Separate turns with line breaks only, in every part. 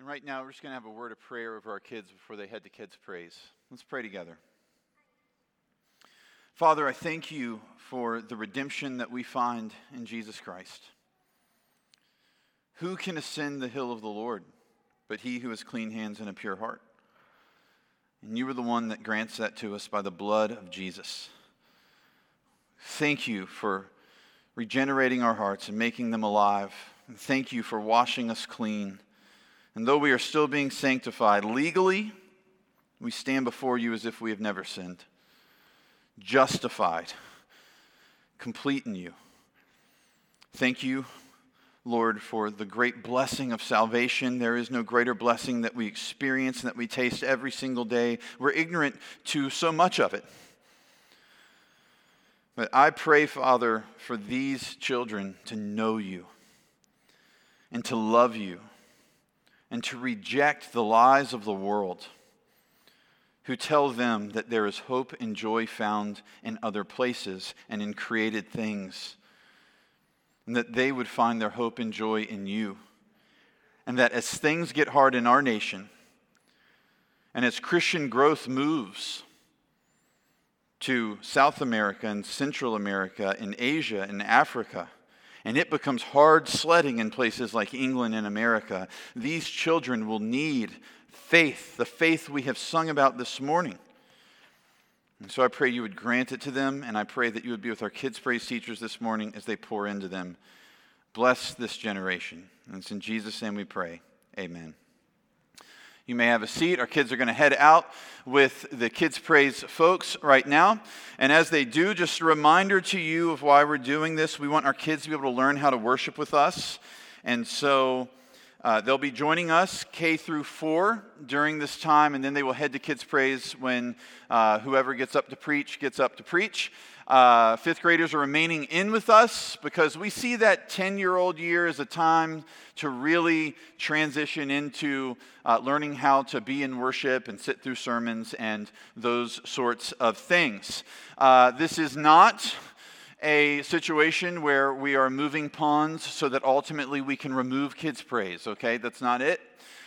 And right now, we're just going to have a word of prayer over our kids before they head to Kids Praise. Let's pray together. Father, I thank you for the redemption that we find in Jesus Christ. Who can ascend the hill of the Lord but he who has clean hands and a pure heart? And you are the one that grants that to us by the blood of Jesus. Thank you for regenerating our hearts and making them alive. And thank you for washing us clean. And though we are still being sanctified legally, we stand before you as if we have never sinned, justified, complete in you. Thank you, Lord, for the great blessing of salvation. There is no greater blessing that we experience and that we taste every single day. We're ignorant to so much of it. But I pray, Father, for these children to know you and to love you and to reject the lies of the world who tell them that there is hope and joy found in other places and in created things, and that they would find their hope and joy in you. And that as things get hard in our nation, and as Christian growth moves to South America and Central America and Asia and Africa, and it becomes hard sledding in places like England and America, these children will need faith, the faith we have sung about this morning. And so I pray you would grant it to them, and I pray that you would be with our kids' praise teachers this morning as they pour into them. Bless this generation. And it's in Jesus' name we pray. Amen. You may have a seat. Our kids are going to head out with the Kids Praise folks right now. And as they do, just a reminder to you of why we're doing this. We want our kids to be able to learn how to worship with us. And so uh, they'll be joining us K through 4 during this time, and then they will head to Kids Praise when uh, whoever gets up to preach gets up to preach. Uh, fifth graders are remaining in with us because we see that 10 year old year as a time to really transition into uh, learning how to be in worship and sit through sermons and those sorts of things. Uh, this is not a situation where we are moving pawns so that ultimately we can remove kids' praise, okay? That's not it.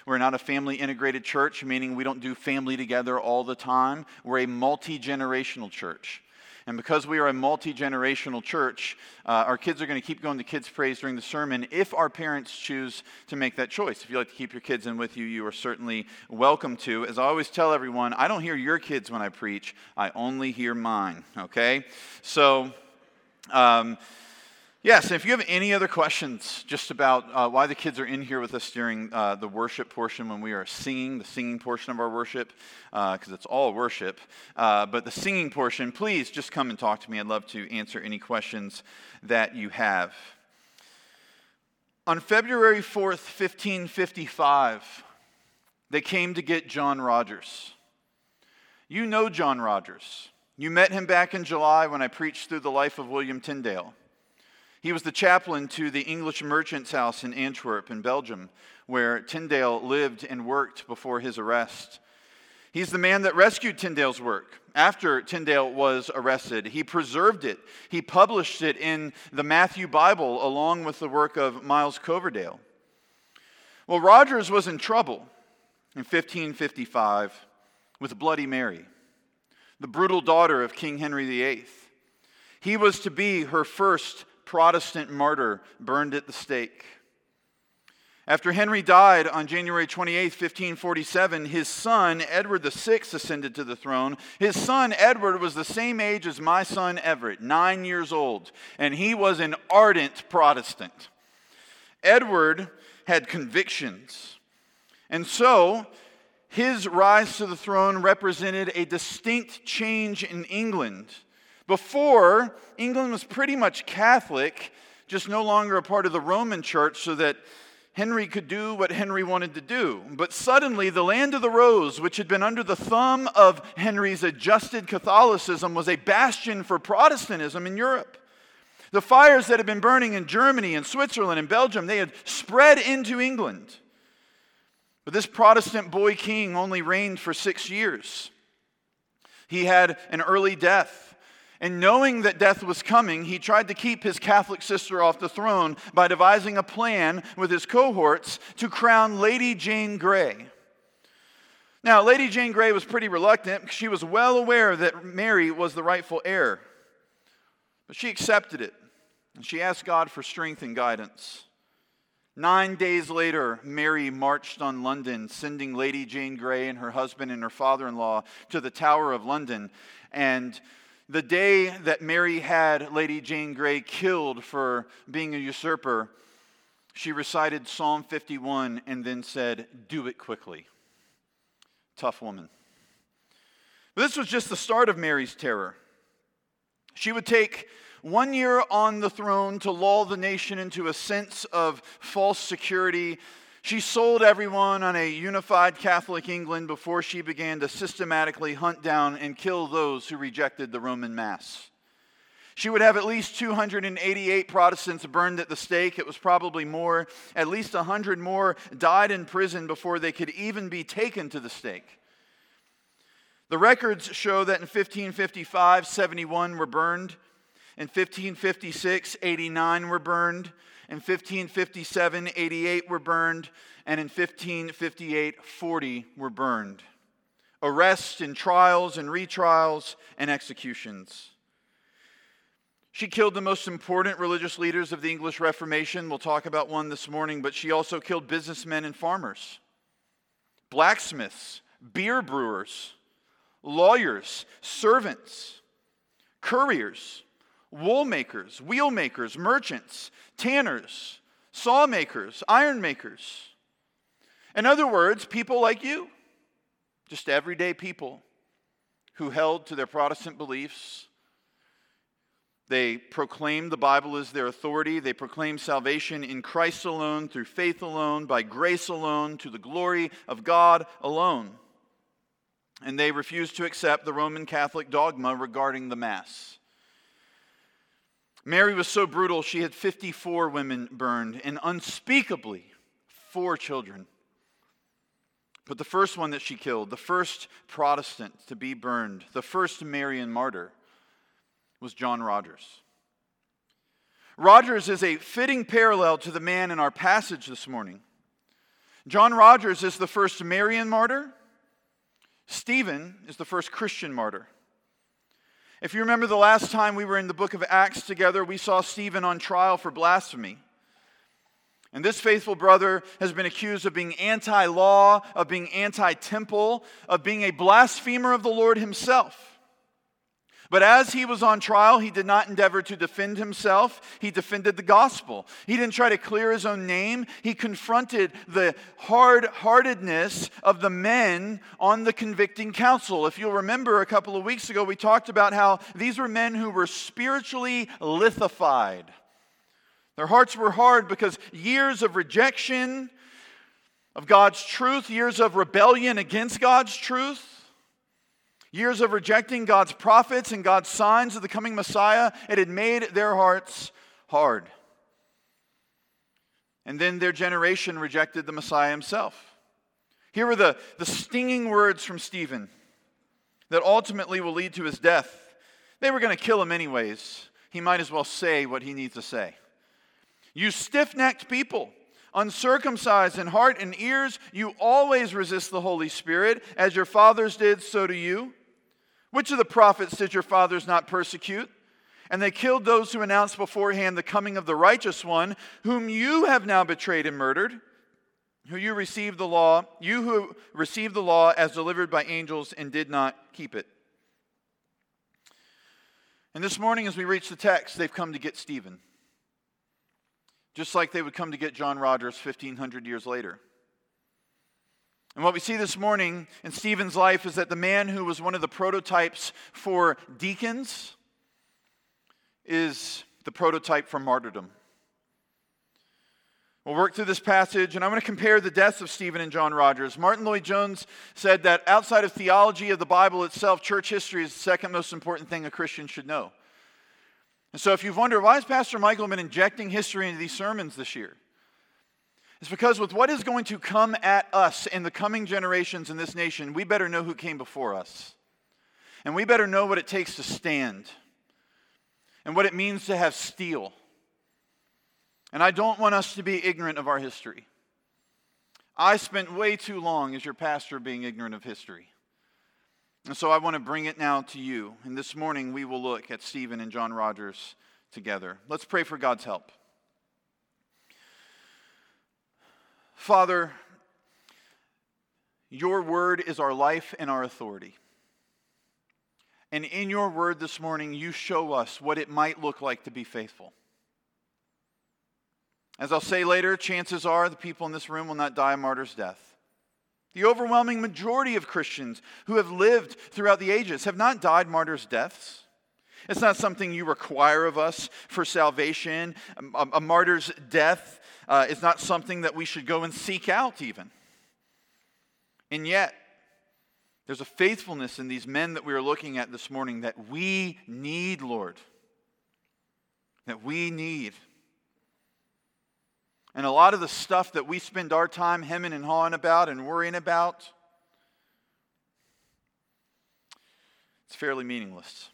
We're not a family integrated church, meaning we don't do family together all the time. We're a multi generational church. And because we are a multi generational church, uh, our kids are going to keep going to kids' praise during the sermon if our parents choose to make that choice. If you like to keep your kids in with you, you are certainly welcome to. As I always tell everyone, I don't hear your kids when I preach, I only hear mine, okay? So, um, Yes, if you have any other questions just about uh, why the kids are in here with us during uh, the worship portion when we are singing, the singing portion of our worship, because uh, it's all worship, uh, but the singing portion, please just come and talk to me. I'd love to answer any questions that you have. On February 4th, 1555, they came to get John Rogers. You know John Rogers. You met him back in July when I preached through the life of William Tyndale. He was the chaplain to the English merchant's house in Antwerp, in Belgium, where Tyndale lived and worked before his arrest. He's the man that rescued Tyndale's work. After Tyndale was arrested, he preserved it. He published it in the Matthew Bible along with the work of Miles Coverdale. Well, Rogers was in trouble in 1555 with Bloody Mary, the brutal daughter of King Henry VIII. He was to be her first Protestant martyr burned at the stake. After Henry died on January 28, 1547, his son, Edward VI, ascended to the throne. His son, Edward, was the same age as my son, Everett, nine years old, and he was an ardent Protestant. Edward had convictions, and so his rise to the throne represented a distinct change in England before, England was pretty much Catholic, just no longer a part of the Roman church, so that Henry could do what Henry wanted to do. But suddenly, the land of the rose, which had been under the thumb of Henry's adjusted Catholicism, was a bastion for Protestantism in Europe. The fires that had been burning in Germany and Switzerland and Belgium, they had spread into England. But this Protestant boy king only reigned for six years. He had an early death And knowing that death was coming, he tried to keep his Catholic sister off the throne by devising a plan with his cohorts to crown Lady Jane Grey. Now, Lady Jane Grey was pretty reluctant. She was well aware that Mary was the rightful heir. But she accepted it, and she asked God for strength and guidance. Nine days later, Mary marched on London, sending Lady Jane Grey and her husband and her father in law to the Tower of London. And the day that Mary had Lady Jane Grey killed for being a usurper, she recited Psalm 51 and then said, Do it quickly. Tough woman. But this was just the start of Mary's terror. She would take one year on the throne to lull the nation into a sense of false security she sold everyone on a unified Catholic England before she began to systematically hunt down and kill those who rejected the Roman Mass. She would have at least 288 Protestants burned at the stake. It was probably more. At least 100 more died in prison before they could even be taken to the stake. The records show that in 1555, 71 were burned. In 1556, 89 were burned. In 1557, 88 were burned, and in 1558, 40 were burned. Arrests and trials and retrials and executions. She killed the most important religious leaders of the English Reformation. We'll talk about one this morning, but she also killed businessmen and farmers, blacksmiths, beer brewers, lawyers, servants, couriers, wool makers, wheel makers, merchants, tanners, saw makers, iron makers. In other words, people like you, just everyday people who held to their Protestant beliefs. They proclaimed the Bible as their authority. They proclaimed salvation in Christ alone, through faith alone, by grace alone, to the glory of God alone. And they refused to accept the Roman Catholic dogma regarding the Mass. Mary was so brutal, she had 54 women burned and unspeakably four children. But the first one that she killed, the first Protestant to be burned, the first Marian martyr, was John Rogers. Rogers is a fitting parallel to the man in our passage this morning. John Rogers is the first Marian martyr. Stephen is the first Christian martyr. If you remember the last time we were in the book of Acts together, we saw Stephen on trial for blasphemy. And this faithful brother has been accused of being anti law, of being anti temple, of being a blasphemer of the Lord himself. But as he was on trial, he did not endeavor to defend himself. He defended the gospel. He didn't try to clear his own name. He confronted the hard heartedness of the men on the convicting council. If you'll remember, a couple of weeks ago, we talked about how these were men who were spiritually lithified. Their hearts were hard because years of rejection of God's truth, years of rebellion against God's truth, Years of rejecting God's prophets and God's signs of the coming Messiah, it had made their hearts hard. And then their generation rejected the Messiah himself. Here were the, the stinging words from Stephen that ultimately will lead to his death. They were going to kill him anyways. He might as well say what he needs to say. You stiff necked people, uncircumcised in heart and ears, you always resist the Holy Spirit. As your fathers did, so do you. Which of the prophets did your fathers not persecute? And they killed those who announced beforehand the coming of the righteous one, whom you have now betrayed and murdered, who you received the law, you who received the law as delivered by angels and did not keep it. And this morning, as we reach the text, they've come to get Stephen, just like they would come to get John Rogers 1,500 years later. And what we see this morning in Stephen's life is that the man who was one of the prototypes for deacons is the prototype for martyrdom. We'll work through this passage, and I'm going to compare the deaths of Stephen and John Rogers. Martyn Lloyd-Jones said that outside of theology of the Bible itself, church history is the second most important thing a Christian should know. And so, if you've wondered why has Pastor Michael been injecting history into these sermons this year, it's because with what is going to come at us in the coming generations in this nation, we better know who came before us. And we better know what it takes to stand. and what it means to have steel. And I don't want us to be ignorant of our history. I spent way too long as your pastor being ignorant of history. And so I want to bring it now to you. And this morning we will look at Stephen and John Rogers together. Let's pray for God's help. Father, your word is our life and our authority. And in your word this morning, you show us what it might look like to be faithful. As I'll say later, chances are the people in this room will not die a martyr's death. The overwhelming majority of Christians who have lived throughout the ages have not died martyrs' deaths. It's not something you require of us for salvation. A, a martyr's death uh, is not something that we should go and seek out, even. And yet, there's a faithfulness in these men that we are looking at this morning that we need, Lord. That we need. And a lot of the stuff that we spend our time hemming and hawing about and worrying about, it's fairly meaningless.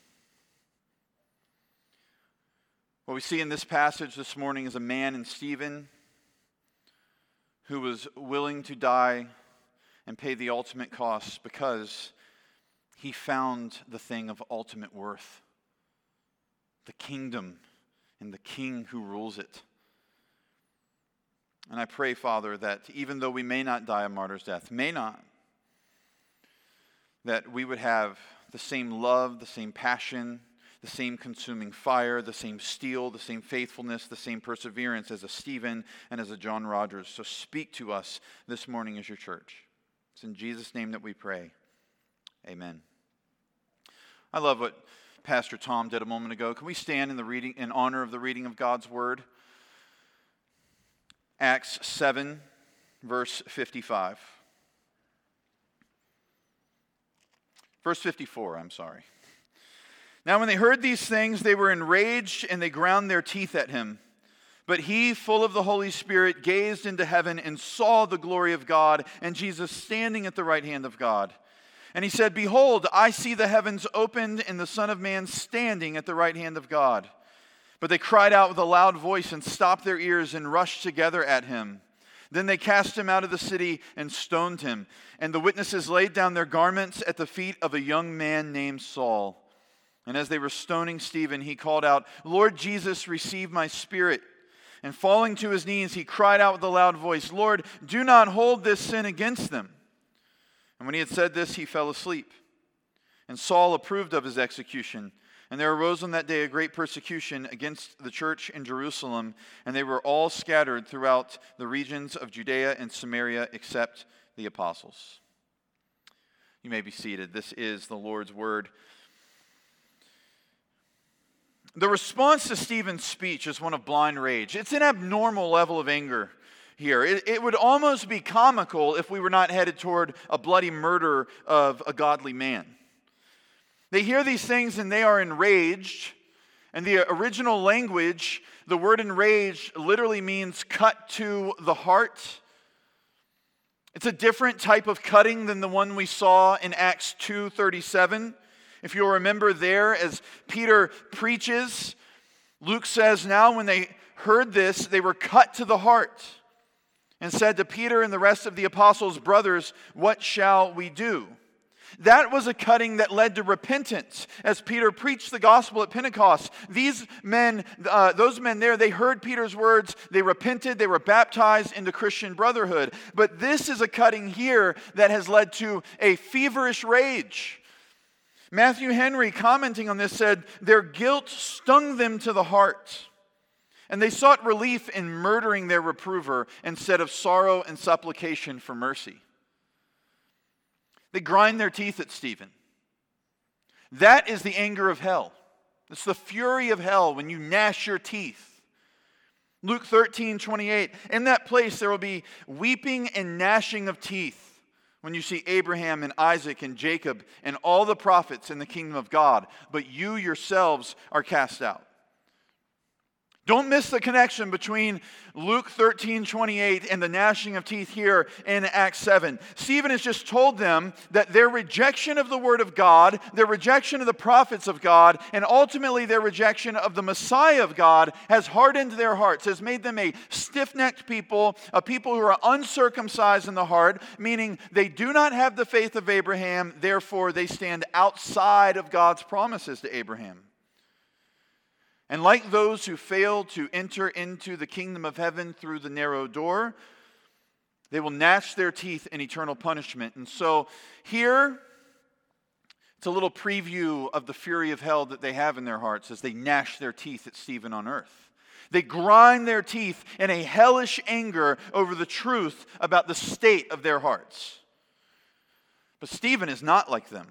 What we see in this passage this morning is a man in Stephen who was willing to die and pay the ultimate cost because he found the thing of ultimate worth the kingdom and the king who rules it. And I pray, Father, that even though we may not die a martyr's death, may not, that we would have the same love, the same passion, the same consuming fire, the same steel, the same faithfulness, the same perseverance as a Stephen and as a John Rogers. So speak to us this morning as your church. It's in Jesus' name that we pray. Amen. I love what Pastor Tom did a moment ago. Can we stand in the reading in honor of the reading of God's word? Acts 7, verse 55. Verse 54, I'm sorry. Now, when they heard these things, they were enraged and they ground their teeth at him. But he, full of the Holy Spirit, gazed into heaven and saw the glory of God and Jesus standing at the right hand of God. And he said, Behold, I see the heavens opened and the Son of Man standing at the right hand of God. But they cried out with a loud voice and stopped their ears and rushed together at him. Then they cast him out of the city and stoned him. And the witnesses laid down their garments at the feet of a young man named Saul. And as they were stoning Stephen, he called out, Lord Jesus, receive my spirit. And falling to his knees, he cried out with a loud voice, Lord, do not hold this sin against them. And when he had said this, he fell asleep. And Saul approved of his execution. And there arose on that day a great persecution against the church in Jerusalem, and they were all scattered throughout the regions of Judea and Samaria except the apostles. You may be seated. This is the Lord's word. The response to Stephen's speech is one of blind rage. It's an abnormal level of anger here. It, it, would almost be comical if we were not headed toward a bloody murder of a godly man. They hear these things and they are enraged. And the original language, the word enraged literally means cut to the heart. It's a different type of cutting than the one we saw in Acts 2:37. If you'll remember there, as Peter preaches, Luke says, Now when they heard this, they were cut to the heart and said to Peter and the rest of the apostles' brothers, What shall we do? That was a cutting that led to repentance as Peter preached the gospel at Pentecost. These men, uh, those men there, they heard Peter's words, they repented, they were baptized into Christian brotherhood. But this is a cutting here that has led to a feverish rage Matthew Henry, commenting on this, said, Their guilt stung them to the heart, and they sought relief in murdering their reprover instead of sorrow and supplication for mercy. They grind their teeth at Stephen. That is the anger of hell. It's the fury of hell when you gnash your teeth. Luke 13, 28. In that place there will be weeping and gnashing of teeth when you see Abraham and Isaac and Jacob and all the prophets in the kingdom of God, but you yourselves are cast out. Don't miss the connection between Luke 13, 28 and the gnashing of teeth here in Acts 7. Stephen has just told them that their rejection of the Word of God, their rejection of the prophets of God, and ultimately their rejection of the Messiah of God has hardened their hearts, has made them a stiff necked people, a people who are uncircumcised in the heart, meaning they do not have the faith of Abraham, therefore they stand outside of God's promises to Abraham. And like those who fail to enter into the kingdom of heaven through the narrow door, they will gnash their teeth in eternal punishment. And so here, it's a little preview of the fury of hell that they have in their hearts as they gnash their teeth at Stephen on earth. They grind their teeth in a hellish anger over the truth about the state of their hearts. But Stephen is not like them.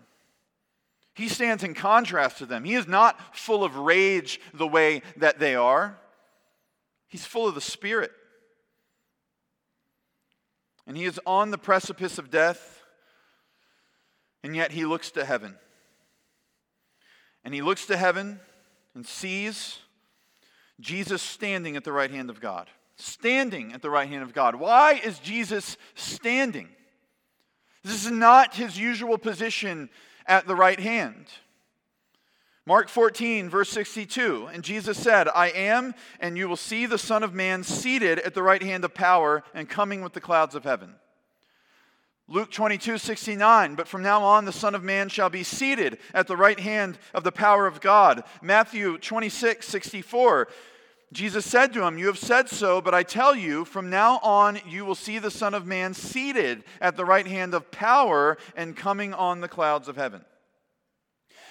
He stands in contrast to them. He is not full of rage the way that they are, he's full of the Spirit. And he is on the precipice of death, and yet he looks to heaven. And he looks to heaven and sees Jesus standing at the right hand of God. Standing at the right hand of God. Why is Jesus standing? This is not his usual position at the right hand. Mark 14, verse 62. And Jesus said, I am, and you will see the Son of Man seated at the right hand of power and coming with the clouds of heaven. Luke 22, 69. But from now on, the Son of Man shall be seated at the right hand of the power of God. Matthew 26, 64. Jesus said to him, You have said so, but I tell you, from now on you will see the Son of Man seated at the right hand of power and coming on the clouds of heaven.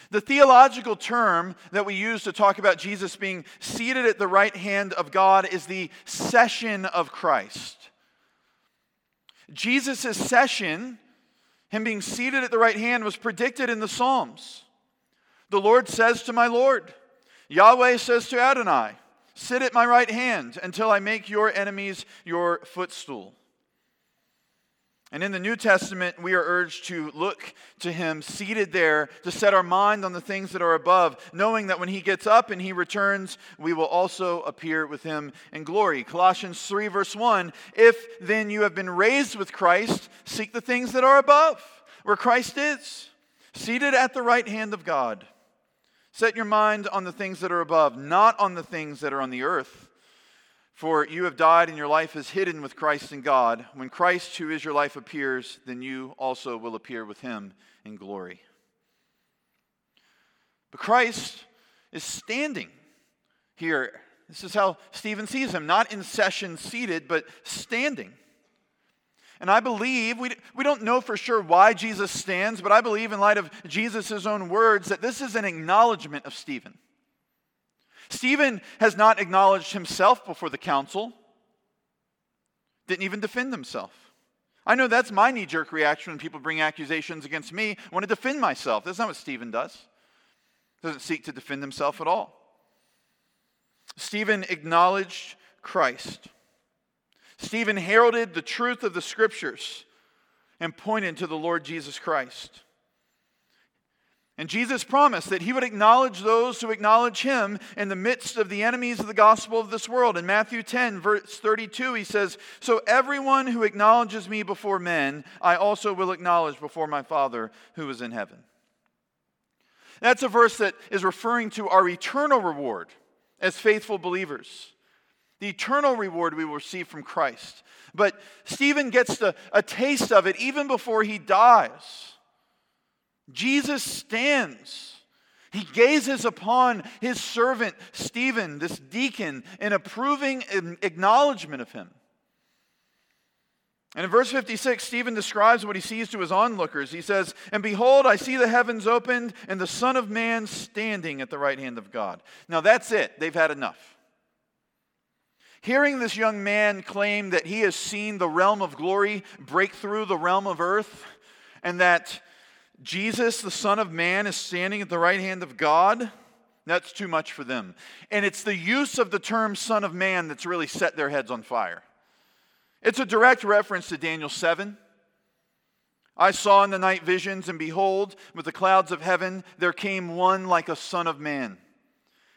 The theological term that we use to talk about Jesus being seated at the right hand of God is the session of Christ. Jesus' session, him being seated at the right hand, was predicted in the Psalms. The Lord says to my Lord, Yahweh says to Adonai, Sit at my right hand until I make your enemies your footstool. And in the New Testament, we are urged to look to him seated there to set our mind on the things that are above, knowing that when he gets up and he returns, we will also appear with him in glory. Colossians 3, verse 1 If then you have been raised with Christ, seek the things that are above, where Christ is, seated at the right hand of God. Set your mind on the things that are above, not on the things that are on the earth. For you have died, and your life is hidden with Christ in God. When Christ, who is your life, appears, then you also will appear with him in glory. But Christ is standing here. This is how Stephen sees him, not in session seated, but standing. And I believe, we, we don't know for sure why Jesus stands, but I believe, in light of Jesus' own words, that this is an acknowledgement of Stephen. Stephen has not acknowledged himself before the council, didn't even defend himself. I know that's my knee jerk reaction when people bring accusations against me. I want to defend myself. That's not what Stephen does. He Doesn't seek to defend himself at all. Stephen acknowledged Christ. Stephen heralded the truth of the scriptures and pointed to the Lord Jesus Christ. And Jesus promised that he would acknowledge those who acknowledge him in the midst of the enemies of the gospel of this world. In Matthew 10, verse 32, he says, So everyone who acknowledges me before men, I also will acknowledge before my Father who is in heaven. That's a verse that is referring to our eternal reward as faithful believers the eternal reward we will receive from Christ. But Stephen gets the, a taste of it even before he dies. Jesus stands. He gazes upon his servant Stephen, this deacon, in approving acknowledgement of him. And in verse 56, Stephen describes what he sees to his onlookers. He says, And behold, I see the heavens opened and the Son of Man standing at the right hand of God. Now that's it. They've had enough. Hearing this young man claim that he has seen the realm of glory break through the realm of earth, and that Jesus, the Son of Man, is standing at the right hand of God, that's too much for them. And it's the use of the term Son of Man that's really set their heads on fire. It's a direct reference to Daniel 7. I saw in the night visions, and behold, with the clouds of heaven, there came one like a Son of Man.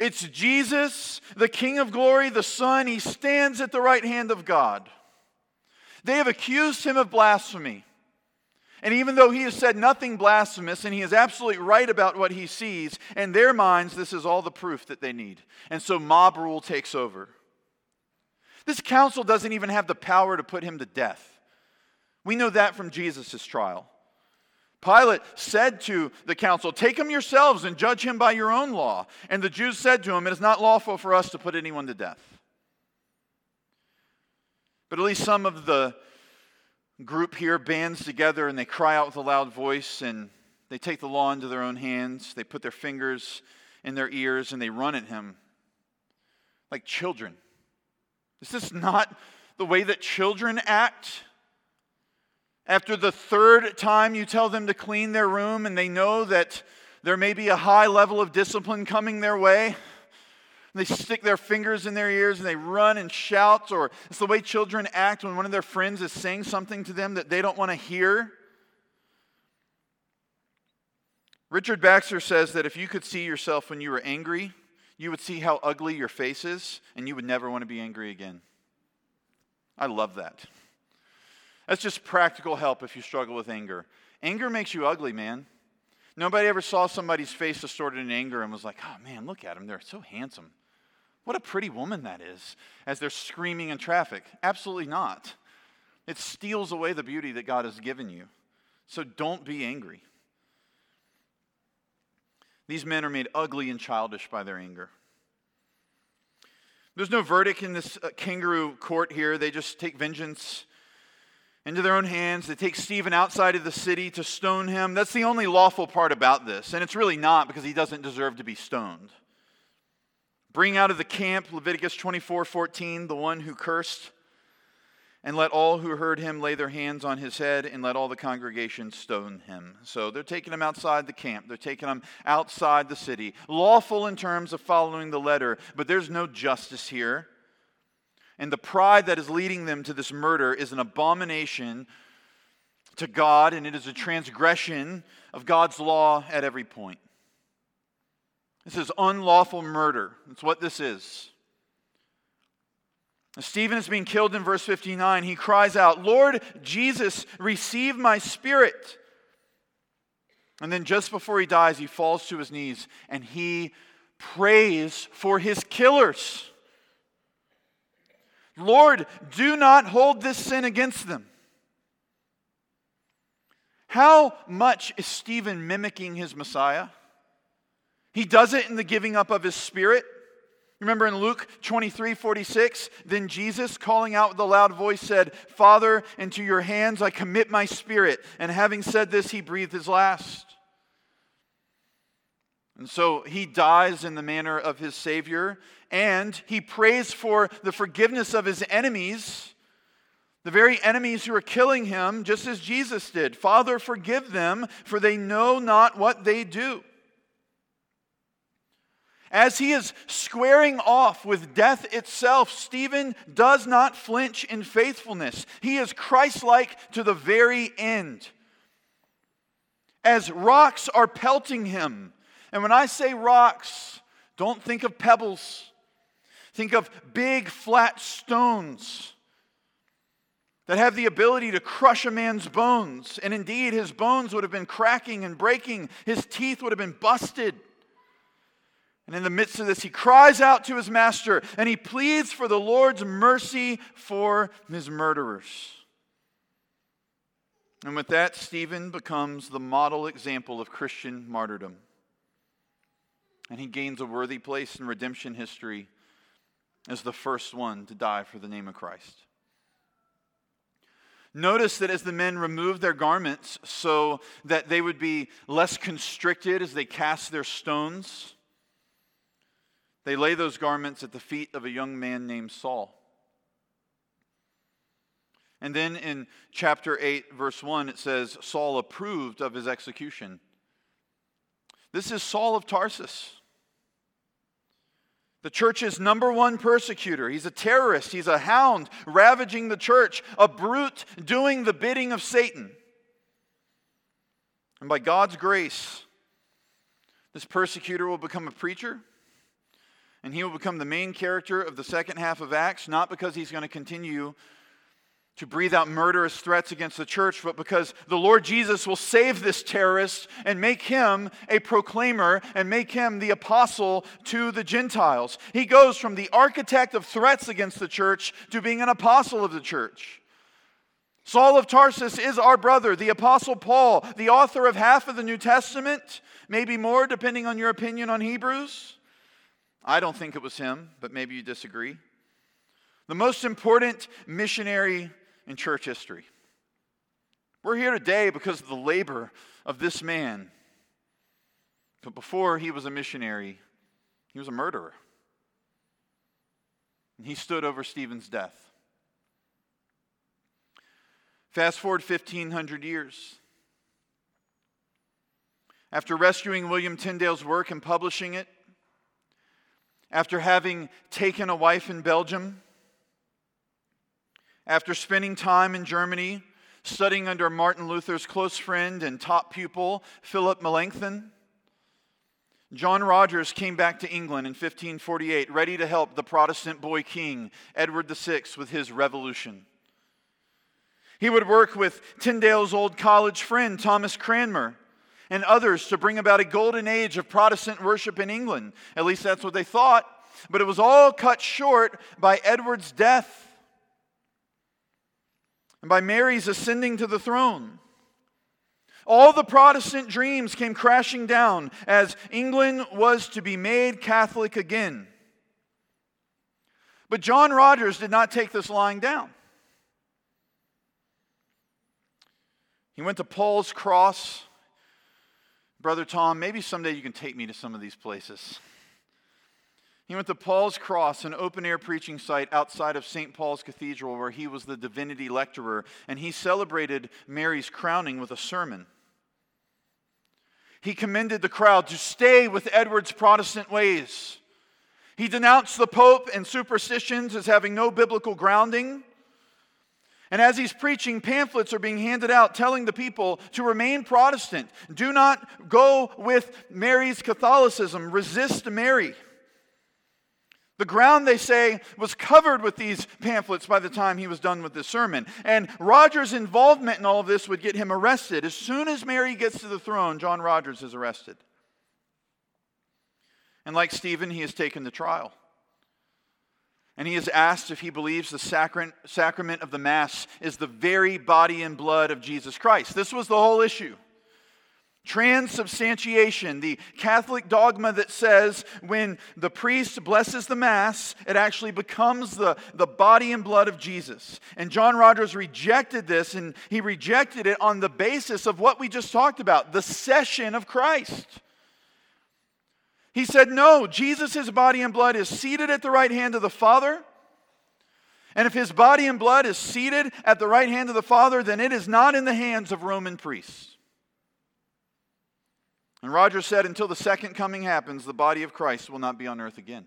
It's Jesus, the King of glory, the Son. He stands at the right hand of God. They have accused him of blasphemy. And even though he has said nothing blasphemous and he is absolutely right about what he sees, in their minds, this is all the proof that they need. And so mob rule takes over. This council doesn't even have the power to put him to death. We know that from Jesus' trial. Pilate said to the council, Take him yourselves and judge him by your own law. And the Jews said to him, It is not lawful for us to put anyone to death. But at least some of the group here bands together and they cry out with a loud voice and they take the law into their own hands. They put their fingers in their ears and they run at him like children. Is this not the way that children act? After the third time you tell them to clean their room and they know that there may be a high level of discipline coming their way, they stick their fingers in their ears and they run and shout, or it's the way children act when one of their friends is saying something to them that they don't want to hear. Richard Baxter says that if you could see yourself when you were angry, you would see how ugly your face is, and you would never want to be angry again. I love that. That's just practical help if you struggle with anger. Anger makes you ugly, man. Nobody ever saw somebody's face distorted in anger and was like, oh man, look at him. They're so handsome. What a pretty woman that is as they're screaming in traffic. Absolutely not. It steals away the beauty that God has given you. So don't be angry. These men are made ugly and childish by their anger. There's no verdict in this uh, kangaroo court here. They just take vengeance into their own hands. They take Stephen outside of the city to stone him. That's the only lawful part about this. And it's really not because he doesn't deserve to be stoned. Bring out of the camp, Leviticus 24 14, the one who cursed, and let all who heard him lay their hands on his head, and let all the congregation stone him. So they're taking him outside the camp. They're taking him outside the city. Lawful in terms of following the letter, but there's no justice here. And the pride that is leading them to this murder is an abomination to God, and it is a transgression of God's law at every point. This is unlawful murder. That's what this is. Stephen is being killed in verse 59. He cries out, Lord Jesus, receive my spirit. And then just before he dies, he falls to his knees and he prays for his killers. Lord, do not hold this sin against them. How much is Stephen mimicking his Messiah? He does it in the giving up of his spirit. Remember in Luke 23 46, then Jesus, calling out with a loud voice, said, Father, into your hands I commit my spirit. And having said this, he breathed his last. And so he dies in the manner of his Savior, and he prays for the forgiveness of his enemies, the very enemies who are killing him, just as Jesus did. Father, forgive them, for they know not what they do. As he is squaring off with death itself, Stephen does not flinch in faithfulness. He is Christ like to the very end. As rocks are pelting him, and when I say rocks, don't think of pebbles. Think of big flat stones that have the ability to crush a man's bones. And indeed, his bones would have been cracking and breaking, his teeth would have been busted. And in the midst of this, he cries out to his master and he pleads for the Lord's mercy for his murderers. And with that, Stephen becomes the model example of Christian martyrdom and he gains a worthy place in redemption history as the first one to die for the name of Christ. Notice that as the men remove their garments so that they would be less constricted as they cast their stones, they lay those garments at the feet of a young man named Saul. And then in chapter 8, verse 1, it says, Saul approved of his execution. This is Saul of Tarsus. The church's number one persecutor. He's a terrorist. He's a hound ravaging the church, a brute doing the bidding of Satan. And by God's grace, this persecutor will become a preacher, and he will become the main character of the second half of Acts, not because he's going to continue to breathe out murderous threats against the church, but because the Lord Jesus will save this terrorist and make him a proclaimer and make him the apostle to the Gentiles. He goes from the architect of threats against the church to being an apostle of the church. Saul of Tarsus is our brother, the apostle Paul, the author of half of the New Testament, maybe more depending on your opinion on Hebrews. I don't think it was him, but maybe you disagree. The most important missionary in church history. We're here today because of the labor of this man. But before he was a missionary, he was a murderer. And he stood over Stephen's death. Fast forward 1,500 years. After rescuing William Tyndale's work and publishing it, after having taken a wife in Belgium, after spending time in Germany, studying under Martin Luther's close friend and top pupil, Philip Melanchthon, John Rogers came back to England in 1548, ready to help the Protestant boy king, Edward VI, with his revolution. He would work with Tyndale's old college friend, Thomas Cranmer, and others to bring about a golden age of Protestant worship in England. At least that's what they thought. But it was all cut short by Edward's death and by Mary's ascending to the throne. All the Protestant dreams came crashing down as England was to be made Catholic again. But John Rogers did not take this lying down. He went to Paul's cross. Brother Tom, maybe someday you can take me to some of these places. He went to Paul's Cross, an open air preaching site outside of St. Paul's Cathedral, where he was the divinity lecturer, and he celebrated Mary's crowning with a sermon. He commended the crowd to stay with Edward's Protestant ways. He denounced the Pope and superstitions as having no biblical grounding. And as he's preaching, pamphlets are being handed out telling the people to remain Protestant. Do not go with Mary's Catholicism, resist Mary. The ground, they say, was covered with these pamphlets by the time he was done with the sermon. And Rogers' involvement in all of this would get him arrested. As soon as Mary gets to the throne, John Rogers is arrested. And like Stephen, he is taken to trial. And he is asked if he believes the sacrament of the Mass is the very body and blood of Jesus Christ. This was the whole issue. Transubstantiation, the Catholic dogma that says when the priest blesses the Mass, it actually becomes the, the body and blood of Jesus. And John Rogers rejected this, and he rejected it on the basis of what we just talked about the session of Christ. He said, No, Jesus' body and blood is seated at the right hand of the Father. And if his body and blood is seated at the right hand of the Father, then it is not in the hands of Roman priests. And Roger said, until the second coming happens, the body of Christ will not be on earth again.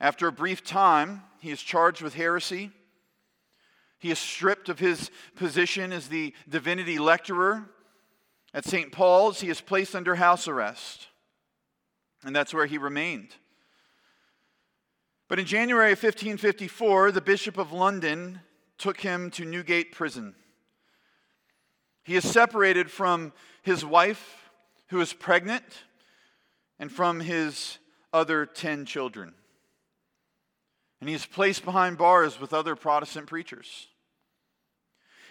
After a brief time, he is charged with heresy. He is stripped of his position as the divinity lecturer at St. Paul's. He is placed under house arrest. And that's where he remained. But in January of 1554, the Bishop of London took him to Newgate Prison. He is separated from his wife, who is pregnant, and from his other 10 children. And he is placed behind bars with other Protestant preachers.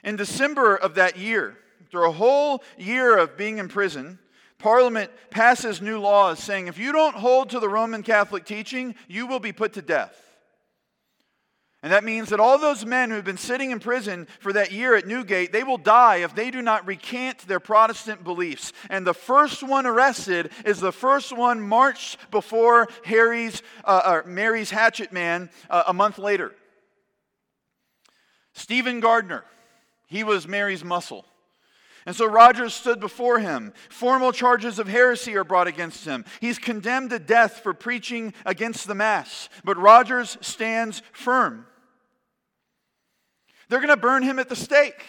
In December of that year, after a whole year of being in prison, Parliament passes new laws saying if you don't hold to the Roman Catholic teaching, you will be put to death. And that means that all those men who've been sitting in prison for that year at Newgate, they will die if they do not recant their Protestant beliefs. And the first one arrested is the first one marched before Harry's, uh, Mary's hatchet man uh, a month later. Stephen Gardiner, he was Mary's muscle. And so Rogers stood before him. Formal charges of heresy are brought against him. He's condemned to death for preaching against the Mass. But Rogers stands firm. They're going to burn him at the stake.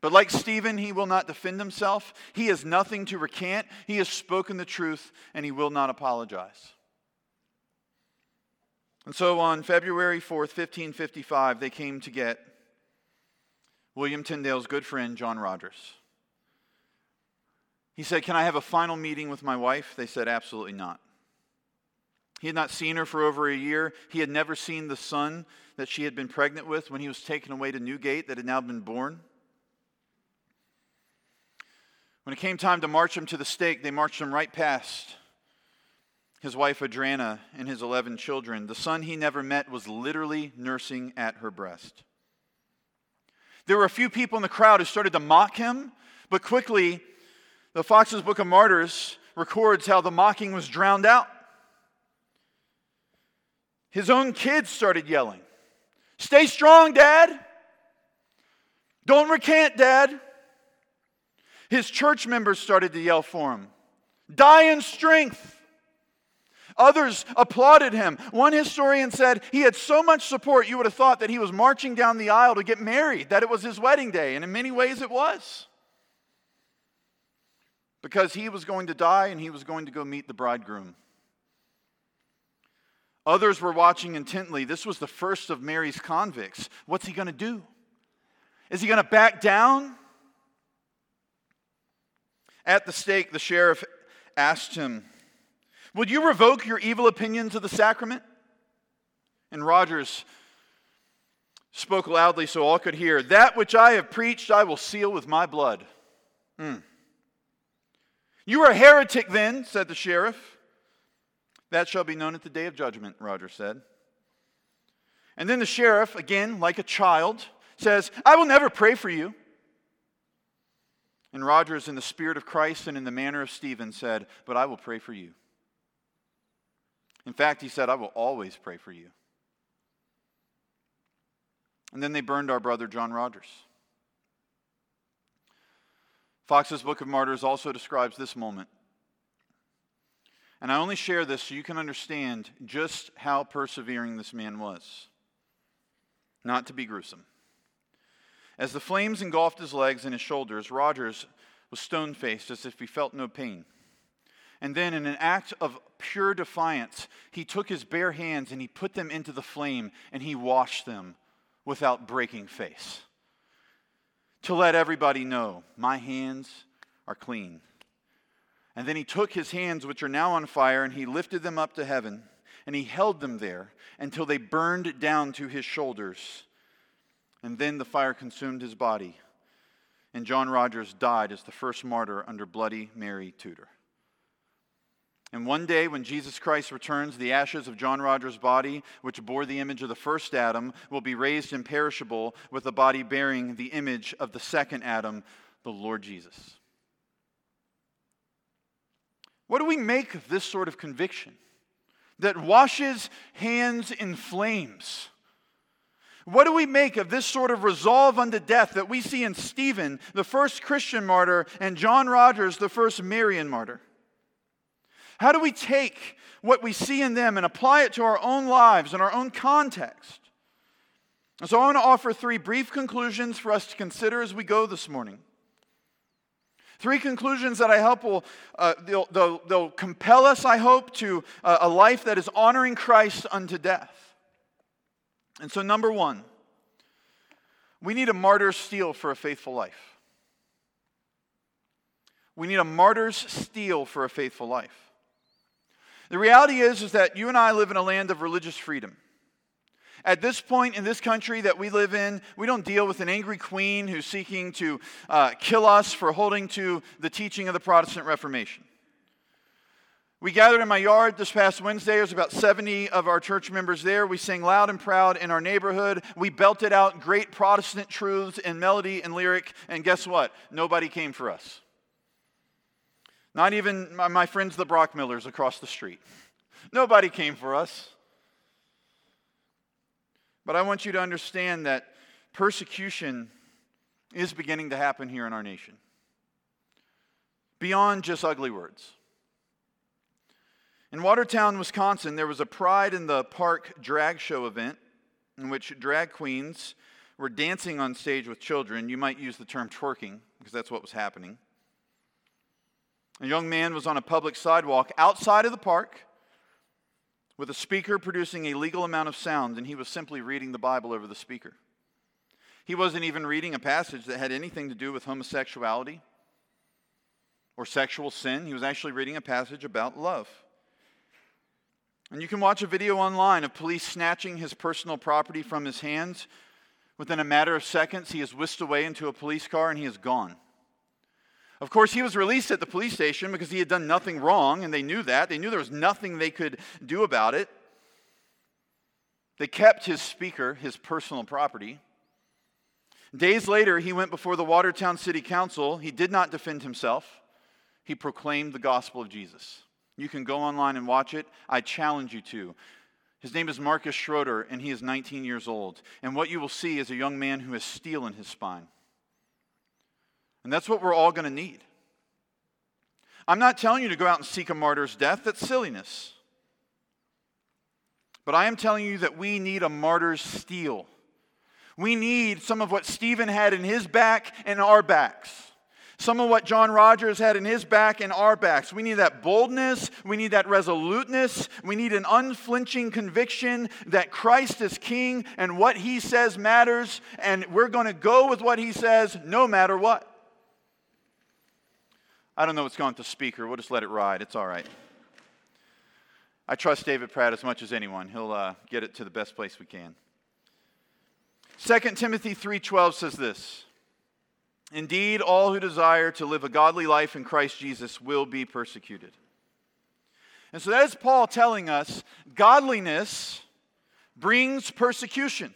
But like Stephen, he will not defend himself. He has nothing to recant. He has spoken the truth and he will not apologize. And so on February 4th, 1555, they came to get William Tyndale's good friend, John Rogers. He said, Can I have a final meeting with my wife? They said, Absolutely not. He had not seen her for over a year. He had never seen the son that she had been pregnant with when he was taken away to Newgate that had now been born. When it came time to march him to the stake, they marched him right past his wife Adriana and his 11 children. The son he never met was literally nursing at her breast. There were a few people in the crowd who started to mock him, but quickly, the Foxe's Book of Martyrs records how the mocking was drowned out. His own kids started yelling, Stay strong, Dad! Don't recant, Dad! His church members started to yell for him, Die in strength! Others applauded him. One historian said he had so much support, you would have thought that he was marching down the aisle to get married, that it was his wedding day, and in many ways it was. Because he was going to die and he was going to go meet the bridegroom. Others were watching intently. This was the first of Mary's convicts. What's he going to do? Is he going to back down? At the stake, the sheriff asked him, Would you revoke your evil opinions of the sacrament? And Rogers spoke loudly so all could hear, That which I have preached I will seal with my blood. Mm. You are a heretic then, said the sheriff. That shall be known at the day of judgment, Rogers said. And then the sheriff, again, like a child, says, I will never pray for you. And Rogers, in the spirit of Christ and in the manner of Stephen, said, But I will pray for you. In fact, he said, I will always pray for you. And then they burned our brother John Rogers. Foxe's Book of Martyrs also describes this moment. And I only share this so you can understand just how persevering this man was. Not to be gruesome. As the flames engulfed his legs and his shoulders, Rogers was stone faced as if he felt no pain. And then, in an act of pure defiance, he took his bare hands and he put them into the flame and he washed them without breaking face. To let everybody know, my hands are clean. And then he took his hands, which are now on fire, and he lifted them up to heaven, and he held them there until they burned down to his shoulders. And then the fire consumed his body. And John Rogers died as the first martyr under Bloody Mary Tudor. And one day, when Jesus Christ returns, the ashes of John Rogers' body, which bore the image of the first Adam, will be raised imperishable with a body bearing the image of the second Adam, the Lord Jesus. What do we make of this sort of conviction that washes hands in flames? What do we make of this sort of resolve unto death that we see in Stephen, the first Christian martyr, and John Rogers, the first Marian martyr? How do we take what we see in them and apply it to our own lives and our own context? So I want to offer three brief conclusions for us to consider as we go this morning. Three conclusions that I hope will uh, they'll, they'll, they'll, compel us, I hope, to uh, a life that is honoring Christ unto death. And so, number one, we need a martyr's steel for a faithful life. We need a martyr's steel for a faithful life. The reality is, is that you and I live in a land of religious freedom. At this point in this country that we live in, we don't deal with an angry queen who's seeking to uh, kill us for holding to the teaching of the Protestant Reformation. We gathered in my yard this past Wednesday. There's about 70 of our church members there. We sang loud and proud in our neighborhood. We belted out great Protestant truths in melody and lyric. And guess what? Nobody came for us. Not even my friends, the Brockmillers across the street. Nobody came for us. But I want you to understand that persecution is beginning to happen here in our nation. Beyond just ugly words. In Watertown, Wisconsin, there was a Pride in the Park drag show event in which drag queens were dancing on stage with children. You might use the term twerking because that's what was happening. A young man was on a public sidewalk outside of the park with a speaker producing a legal amount of sound, and he was simply reading the Bible over the speaker. He wasn't even reading a passage that had anything to do with homosexuality or sexual sin. He was actually reading a passage about love. And you can watch a video online of police snatching his personal property from his hands. Within a matter of seconds, he is whisked away into a police car and he is gone. Of course, he was released at the police station because he had done nothing wrong, and they knew that. They knew there was nothing they could do about it. They kept his speaker, his personal property. Days later, he went before the Watertown City Council. He did not defend himself, he proclaimed the gospel of Jesus. You can go online and watch it. I challenge you to. His name is Marcus Schroeder, and he is 19 years old. And what you will see is a young man who has steel in his spine. And that's what we're all going to need. I'm not telling you to go out and seek a martyr's death, that's silliness. But I am telling you that we need a martyr's steel. We need some of what Stephen had in his back and our backs. Some of what John Rogers had in his back and our backs. We need that boldness. We need that resoluteness. We need an unflinching conviction that Christ is king and what he says matters, and we're going to go with what he says no matter what. I don't know what's going to speaker. We'll just let it ride. It's all right. I trust David Pratt as much as anyone. He'll uh, get it to the best place we can. 2 Timothy 3:12 says this. Indeed, all who desire to live a godly life in Christ Jesus will be persecuted. And so that is Paul telling us godliness brings persecution.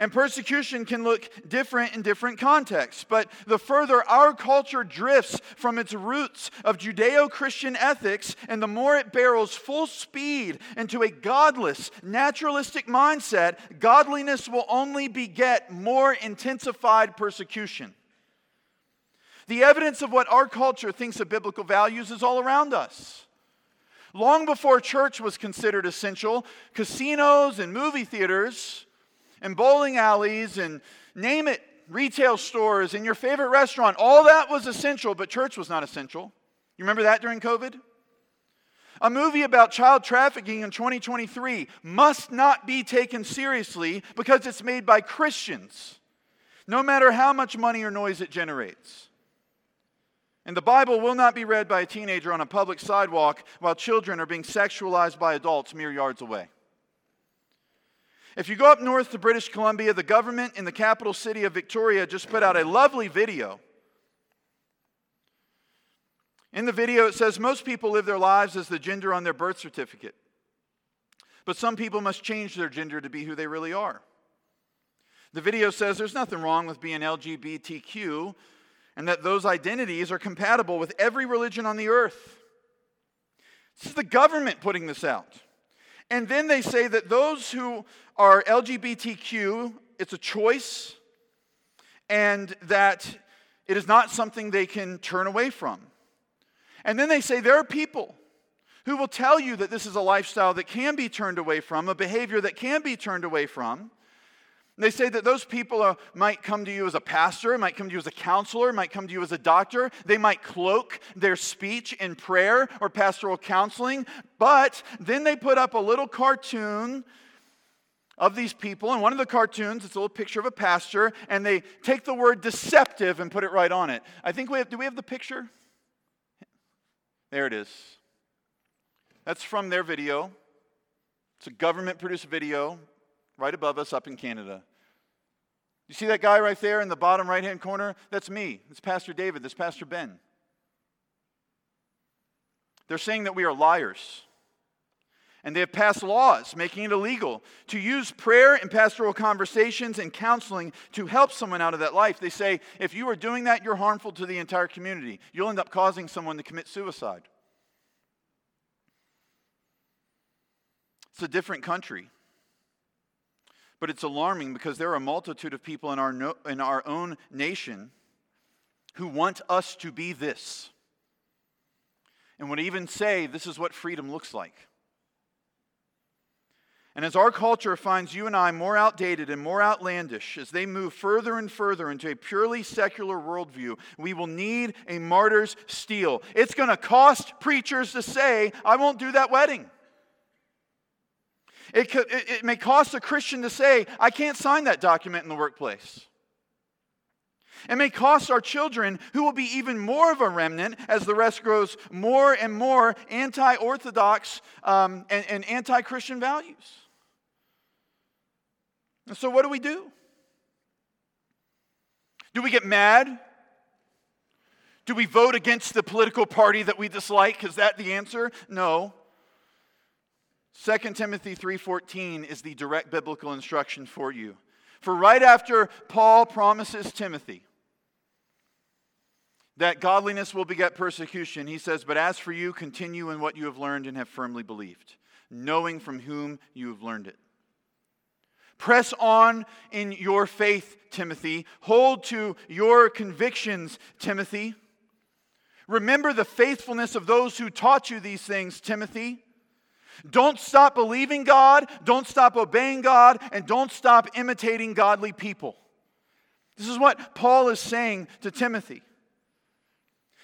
And persecution can look different in different contexts. But the further our culture drifts from its roots of Judeo Christian ethics, and the more it barrels full speed into a godless, naturalistic mindset, godliness will only beget more intensified persecution. The evidence of what our culture thinks of biblical values is all around us. Long before church was considered essential, casinos and movie theaters and bowling alleys and name it, retail stores and your favorite restaurant. All that was essential, but church was not essential. You remember that during COVID? A movie about child trafficking in 2023 must not be taken seriously because it's made by Christians, no matter how much money or noise it generates. And the Bible will not be read by a teenager on a public sidewalk while children are being sexualized by adults mere yards away. If you go up north to British Columbia, the government in the capital city of Victoria just put out a lovely video. In the video, it says most people live their lives as the gender on their birth certificate. But some people must change their gender to be who they really are. The video says there's nothing wrong with being LGBTQ and that those identities are compatible with every religion on the earth. This is the government putting this out. And then they say that those who are LGBTQ, it's a choice, and that it is not something they can turn away from. And then they say there are people who will tell you that this is a lifestyle that can be turned away from, a behavior that can be turned away from. They say that those people are, might come to you as a pastor, might come to you as a counselor, might come to you as a doctor. They might cloak their speech in prayer or pastoral counseling, but then they put up a little cartoon of these people. And one of the cartoons, it's a little picture of a pastor, and they take the word deceptive and put it right on it. I think we have, do we have the picture? There it is. That's from their video. It's a government produced video right above us up in Canada. You see that guy right there in the bottom right hand corner? That's me. It's Pastor David. That's Pastor Ben. They're saying that we are liars. And they have passed laws making it illegal to use prayer and pastoral conversations and counseling to help someone out of that life. They say if you are doing that, you're harmful to the entire community. You'll end up causing someone to commit suicide. It's a different country. But it's alarming because there are a multitude of people in our, no, in our own nation who want us to be this. And would even say this is what freedom looks like. And as our culture finds you and I more outdated and more outlandish, as they move further and further into a purely secular worldview, we will need a martyr's steel. It's going to cost preachers to say, I won't do that wedding. It, could, it, it may cost a Christian to say, I can't sign that document in the workplace. It may cost our children, who will be even more of a remnant as the rest grows more and more anti Orthodox um, and, and anti Christian values. And so, what do we do? Do we get mad? Do we vote against the political party that we dislike? Is that the answer? No. 2 Timothy 3:14 is the direct biblical instruction for you. For right after Paul promises Timothy that godliness will beget persecution, he says, "But as for you, continue in what you have learned and have firmly believed, knowing from whom you have learned it." Press on in your faith, Timothy. Hold to your convictions, Timothy. Remember the faithfulness of those who taught you these things, Timothy. Don't stop believing God, don't stop obeying God, and don't stop imitating godly people. This is what Paul is saying to Timothy.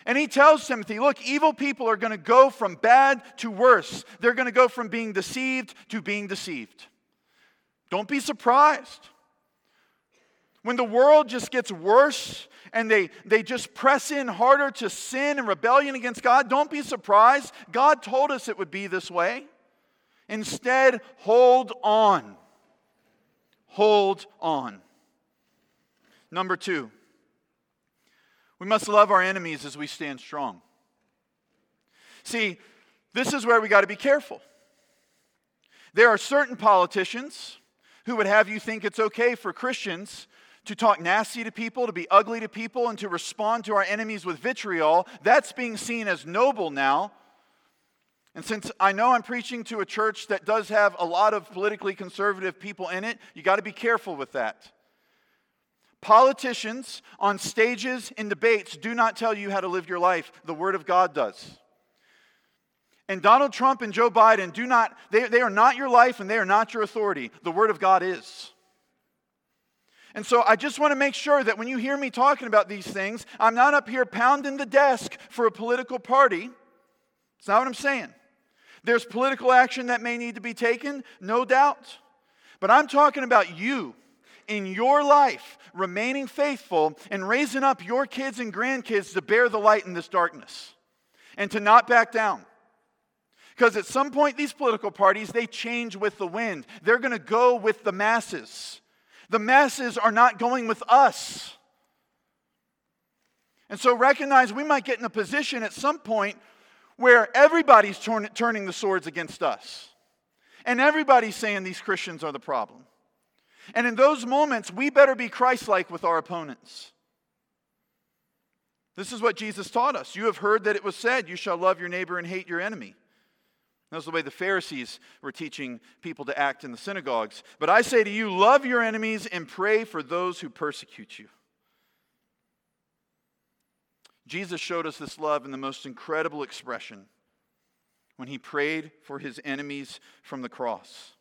And he tells Timothy, look, evil people are going to go from bad to worse. They're going to go from being deceived to being deceived. Don't be surprised. When the world just gets worse and they, they just press in harder to sin and rebellion against God, don't be surprised. God told us it would be this way. Instead, hold on. Hold on. Number two, we must love our enemies as we stand strong. See, this is where we got to be careful. There are certain politicians who would have you think it's okay for Christians to talk nasty to people, to be ugly to people, and to respond to our enemies with vitriol. That's being seen as noble now and since I know I'm preaching to a church that does have a lot of politically conservative people in it, you got to be careful with that. Politicians on stages in debates do not tell you how to live your life, the Word of God does. And Donald Trump and Joe Biden do not, they, they are not your life and they are not your authority. The Word of God is. And so I just want to make sure that when you hear me talking about these things, I'm not up here pounding the desk for a political party. It's not what I'm saying. There's political action that may need to be taken, no doubt. But I'm talking about you in your life remaining faithful and raising up your kids and grandkids to bear the light in this darkness and to not back down. Because at some point, these political parties, they change with the wind. They're going to go with the masses. The masses are not going with us. And so recognize we might get in a position at some point where everybody's turn, turning the swords against us. And everybody's saying these Christians are the problem. And in those moments, we better be Christ like with our opponents. This is what Jesus taught us. You have heard that it was said, You shall love your neighbor and hate your enemy. That's the way the Pharisees were teaching people to act in the synagogues. But I say to you, love your enemies and pray for those who persecute you. Jesus showed us this love in the most incredible expression when he prayed for his enemies from the cross.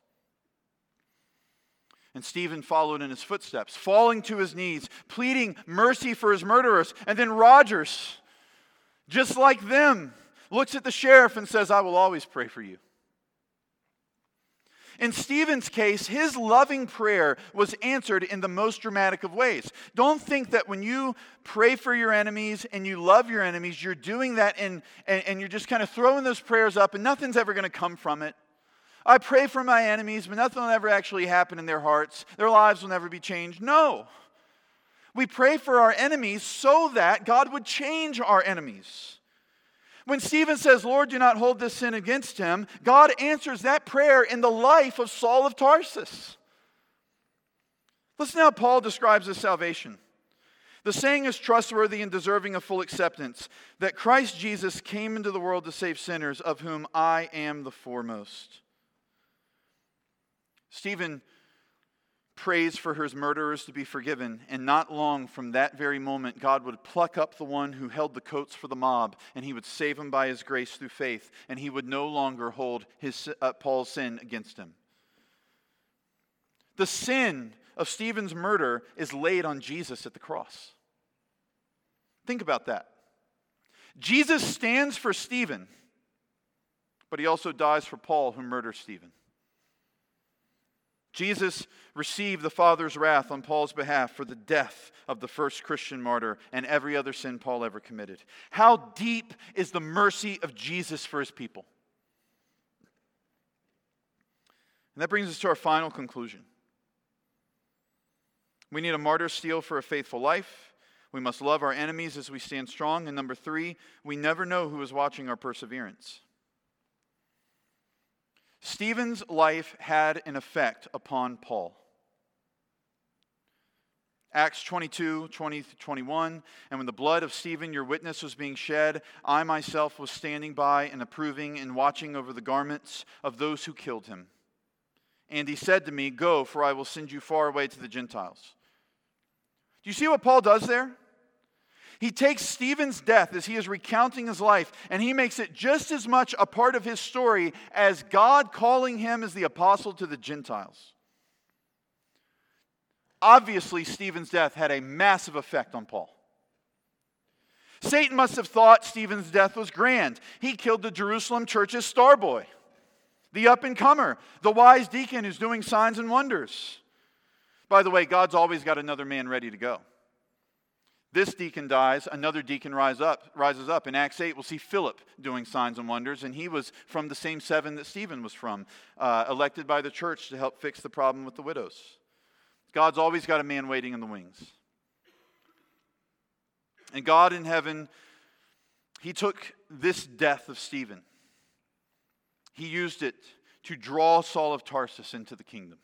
And Stephen followed in his footsteps, falling to his knees, pleading mercy for his murderers. And then Rogers, just like them, looks at the sheriff and says, I will always pray for you. In Stephen's case, his loving prayer was answered in the most dramatic of ways. Don't think that when you pray for your enemies and you love your enemies, you're doing that and, and, and you're just kind of throwing those prayers up and nothing's ever going to come from it. I pray for my enemies, but nothing will ever actually happen in their hearts. Their lives will never be changed. No. We pray for our enemies so that God would change our enemies. When Stephen says, Lord, do not hold this sin against him, God answers that prayer in the life of Saul of Tarsus. Listen how Paul describes his salvation. The saying is trustworthy and deserving of full acceptance that Christ Jesus came into the world to save sinners, of whom I am the foremost. Stephen prays for his murderers to be forgiven, and not long from that very moment, God would pluck up the one who held the coats for the mob, and he would save him by his grace through faith, and he would no longer hold his, uh, Paul's sin against him. The sin of Stephen's murder is laid on Jesus at the cross. Think about that. Jesus stands for Stephen, but he also dies for Paul, who murders Stephen. Jesus received the Father's wrath on Paul's behalf for the death of the first Christian martyr and every other sin Paul ever committed. How deep is the mercy of Jesus for his people? And that brings us to our final conclusion. We need a martyr steel for a faithful life. We must love our enemies as we stand strong. And number three, we never know who is watching our perseverance. Stephen's life had an effect upon Paul. Acts 22, 20 21. And when the blood of Stephen, your witness, was being shed, I myself was standing by and approving and watching over the garments of those who killed him. And he said to me, Go, for I will send you far away to the Gentiles. Do you see what Paul does there? He takes Stephen's death as he is recounting his life, and he makes it just as much a part of his story as God calling him as the apostle to the Gentiles. Obviously, Stephen's death had a massive effect on Paul. Satan must have thought Stephen's death was grand. He killed the Jerusalem church's star boy, the up and comer, the wise deacon who's doing signs and wonders. By the way, God's always got another man ready to go. This deacon dies, another deacon rise up, rises up. In Acts 8, we'll see Philip doing signs and wonders, and he was from the same seven that Stephen was from, uh, elected by the church to help fix the problem with the widows. God's always got a man waiting in the wings. And God in heaven, He took this death of Stephen, He used it to draw Saul of Tarsus into the kingdom.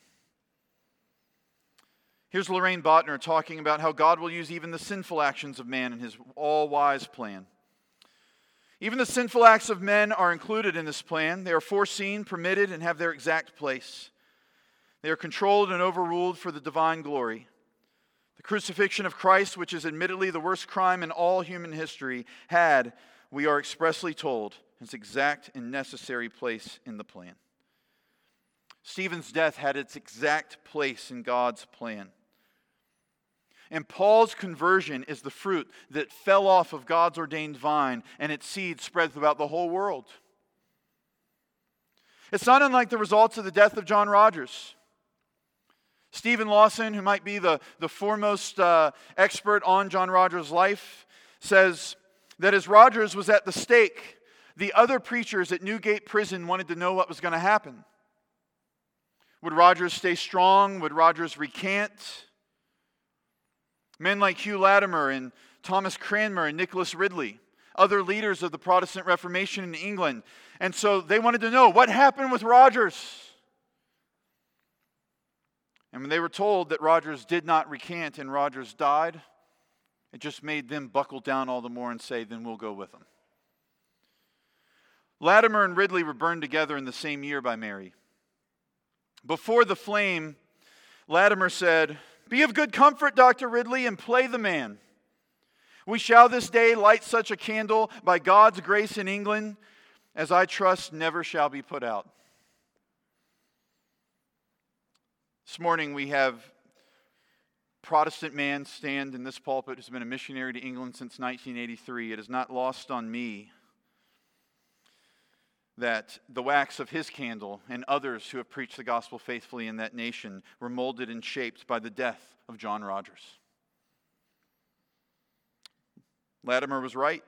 Here's Loraine Boettner talking about how God will use even the sinful actions of man in his all wise plan. Even the sinful acts of men are included in this plan. They are foreseen, permitted, and have their exact place. They are controlled and overruled for the divine glory. The crucifixion of Christ, which is admittedly the worst crime in all human history, had, we are expressly told, its exact and necessary place in the plan. Stephen's death had its exact place in God's plan. And Paul's conversion is the fruit that fell off of God's ordained vine and its seed spread throughout the whole world. It's not unlike the results of the death of John Rogers. Steven Lawson, who might be the, the foremost uh, expert on John Rogers' life, says that as Rogers was at the stake, the other preachers at Newgate Prison wanted to know what was going to happen. Would Rogers stay strong? Would Rogers recant? Men like Hugh Latimer and Thomas Cranmer and Nicholas Ridley, other leaders of the Protestant Reformation in England. And so they wanted to know what happened with Rogers. And when they were told that Rogers did not recant and Rogers died, it just made them buckle down all the more and say, then we'll go with him. Latimer and Ridley were burned together in the same year by Mary. Before the flame, Latimer said, be of good comfort, Dr. Ridley, and play the man. We shall this day light such a candle by God's grace in England as I trust never shall be put out. This morning we have Protestant man stand in this pulpit who's been a missionary to England since 1983. It is not lost on me that the wax of his candle and others who have preached the gospel faithfully in that nation were molded and shaped by the death of John Rogers. Latimer was right.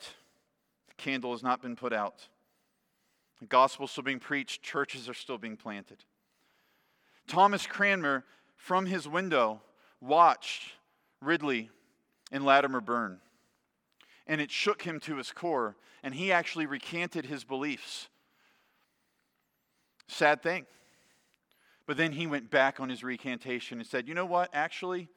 The candle has not been put out. The gospel is still being preached, churches are still being planted. Thomas Cranmer, from his window, watched Ridley and Latimer burn. And it shook him to his core, and he actually recanted his beliefs Sad thing. But then he went back on his recantation and said, You know what? Actually,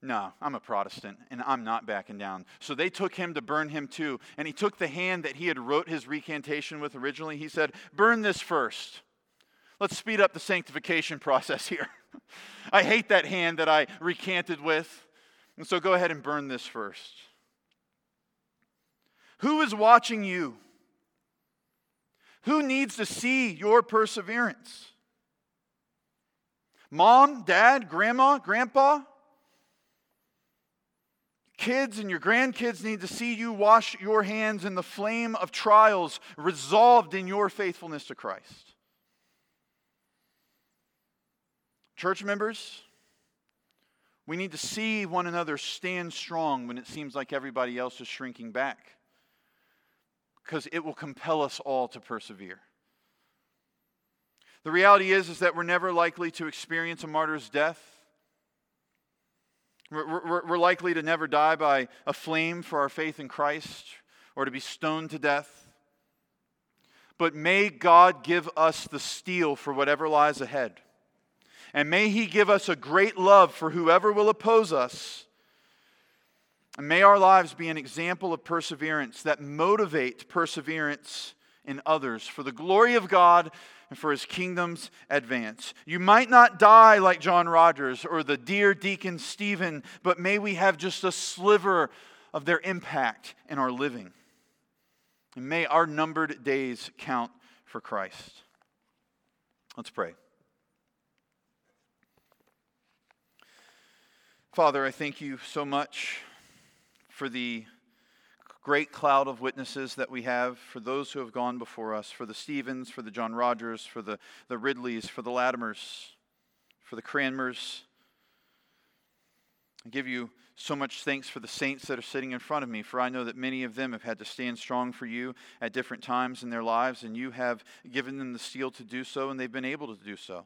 no, I'm a Protestant and I'm not backing down. So they took him to burn him too. And he took the hand that he had wrote his recantation with originally. He said, Burn this first. Let's speed up the sanctification process here. I hate that hand that I recanted with. And so go ahead and burn this first. Who is watching you? Who needs to see your perseverance? Mom, dad, grandma, grandpa? Kids and your grandkids need to see you wash your hands in the flame of trials, resolved in your faithfulness to Christ. Church members, we need to see one another stand strong when it seems like everybody else is shrinking back, because it will compel us all to persevere. The reality is, is that we're never likely to experience a martyr's death. We're, we're, likely to never die by a flame for our faith in Christ or to be stoned to death. But may God give us the steel for whatever lies ahead. And may He give us a great love for whoever will oppose us. And may our lives be an example of perseverance that motivate perseverance in others for the glory of God and for his kingdom's advance. You might not die like John Rogers or the dear Deacon Stephen, but may we have just a sliver of their impact in our living. And may our numbered days count for Christ. Let's pray. Father, I thank you so much for the great cloud of witnesses that we have for those who have gone before us, for the Stevens, for the John Rogers, for the, the Ridleys, for the Latimers, for the Cranmers. I give you so much thanks for the saints that are sitting in front of me, for I know that many of them have had to stand strong for you at different times in their lives, and you have given them the steel to do so, and they've been able to do so.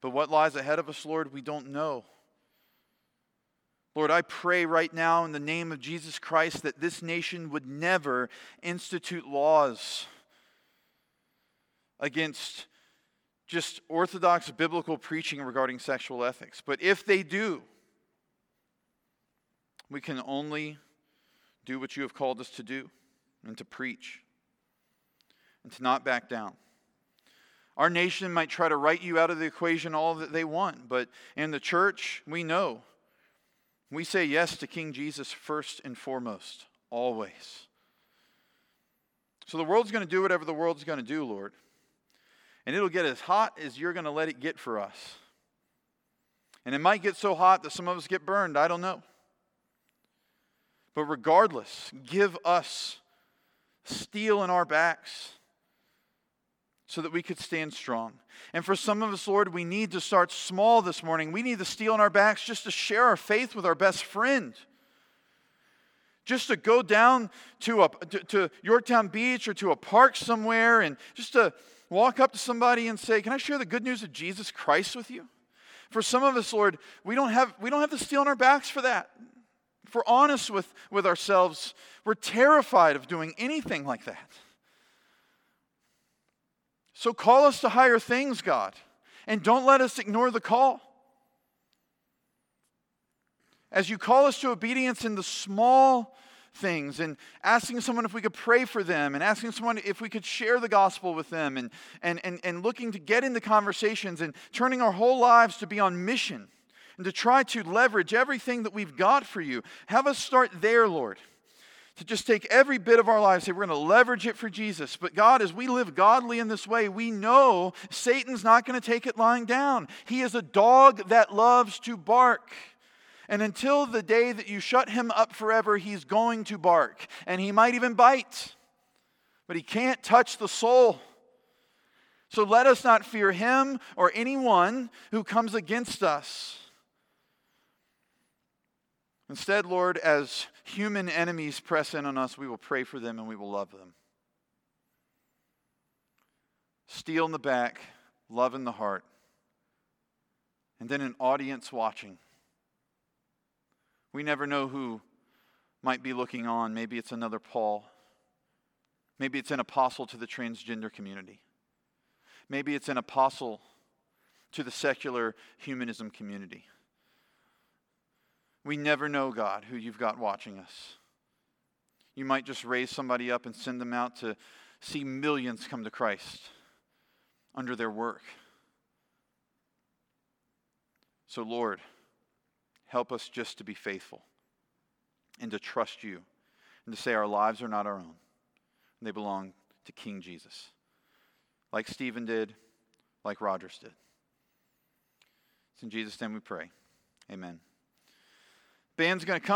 But what lies ahead of us, Lord, we don't know. Lord, I pray right now in the name of Jesus Christ that this nation would never institute laws against just orthodox biblical preaching regarding sexual ethics. But if they do, we can only do what you have called us to do and to preach and to not back down. Our nation might try to write you out of the equation all that they want, but in the church, we know we say yes to King Jesus first and foremost, always. So the world's going to do whatever the world's going to do, Lord. And it'll get as hot as you're going to let it get for us. And it might get so hot that some of us get burned. I don't know. But regardless, give us steel in our backs so that we could stand strong. And for some of us, Lord, we need to start small this morning. We need the steel in our backs just to share our faith with our best friend. Just to go down to, a, to, to Yorktown Beach or to a park somewhere and just to walk up to somebody and say, Can I share the good news of Jesus Christ with you? For some of us, Lord, we don't have, we don't have the steel in our backs for that. If we're honest with, with ourselves, we're terrified of doing anything like that. So call us to higher things, God, and don't let us ignore the call. As you call us to obedience in the small things and asking someone if we could pray for them and asking someone if we could share the gospel with them and, and, and, and looking to get into conversations and turning our whole lives to be on mission and to try to leverage everything that we've got for you. Have us start there, Lord to just take every bit of our lives, say we're going to leverage it for Jesus. But God, as we live godly in this way, we know Satan's not going to take it lying down. He is a dog that loves to bark. And until the day that you shut him up forever, he's going to bark. And he might even bite, but he can't touch the soul. So let us not fear him or anyone who comes against us. Instead, Lord, as human enemies press in on us, we will pray for them and we will love them. Steel in the back, love in the heart, and then an audience watching. We never know who might be looking on. Maybe it's another Paul. Maybe it's an apostle to the transgender community. Maybe it's an apostle to the secular humanism community. We never know, God, who you've got watching us. You might just raise somebody up and send them out to see millions come to Christ under their work. So, Lord, help us just to be faithful and to trust you and to say our lives are not our own. They belong to King Jesus, like Stephen did, like Rogers did. It's in Jesus' name we pray. Amen. Band's going to come.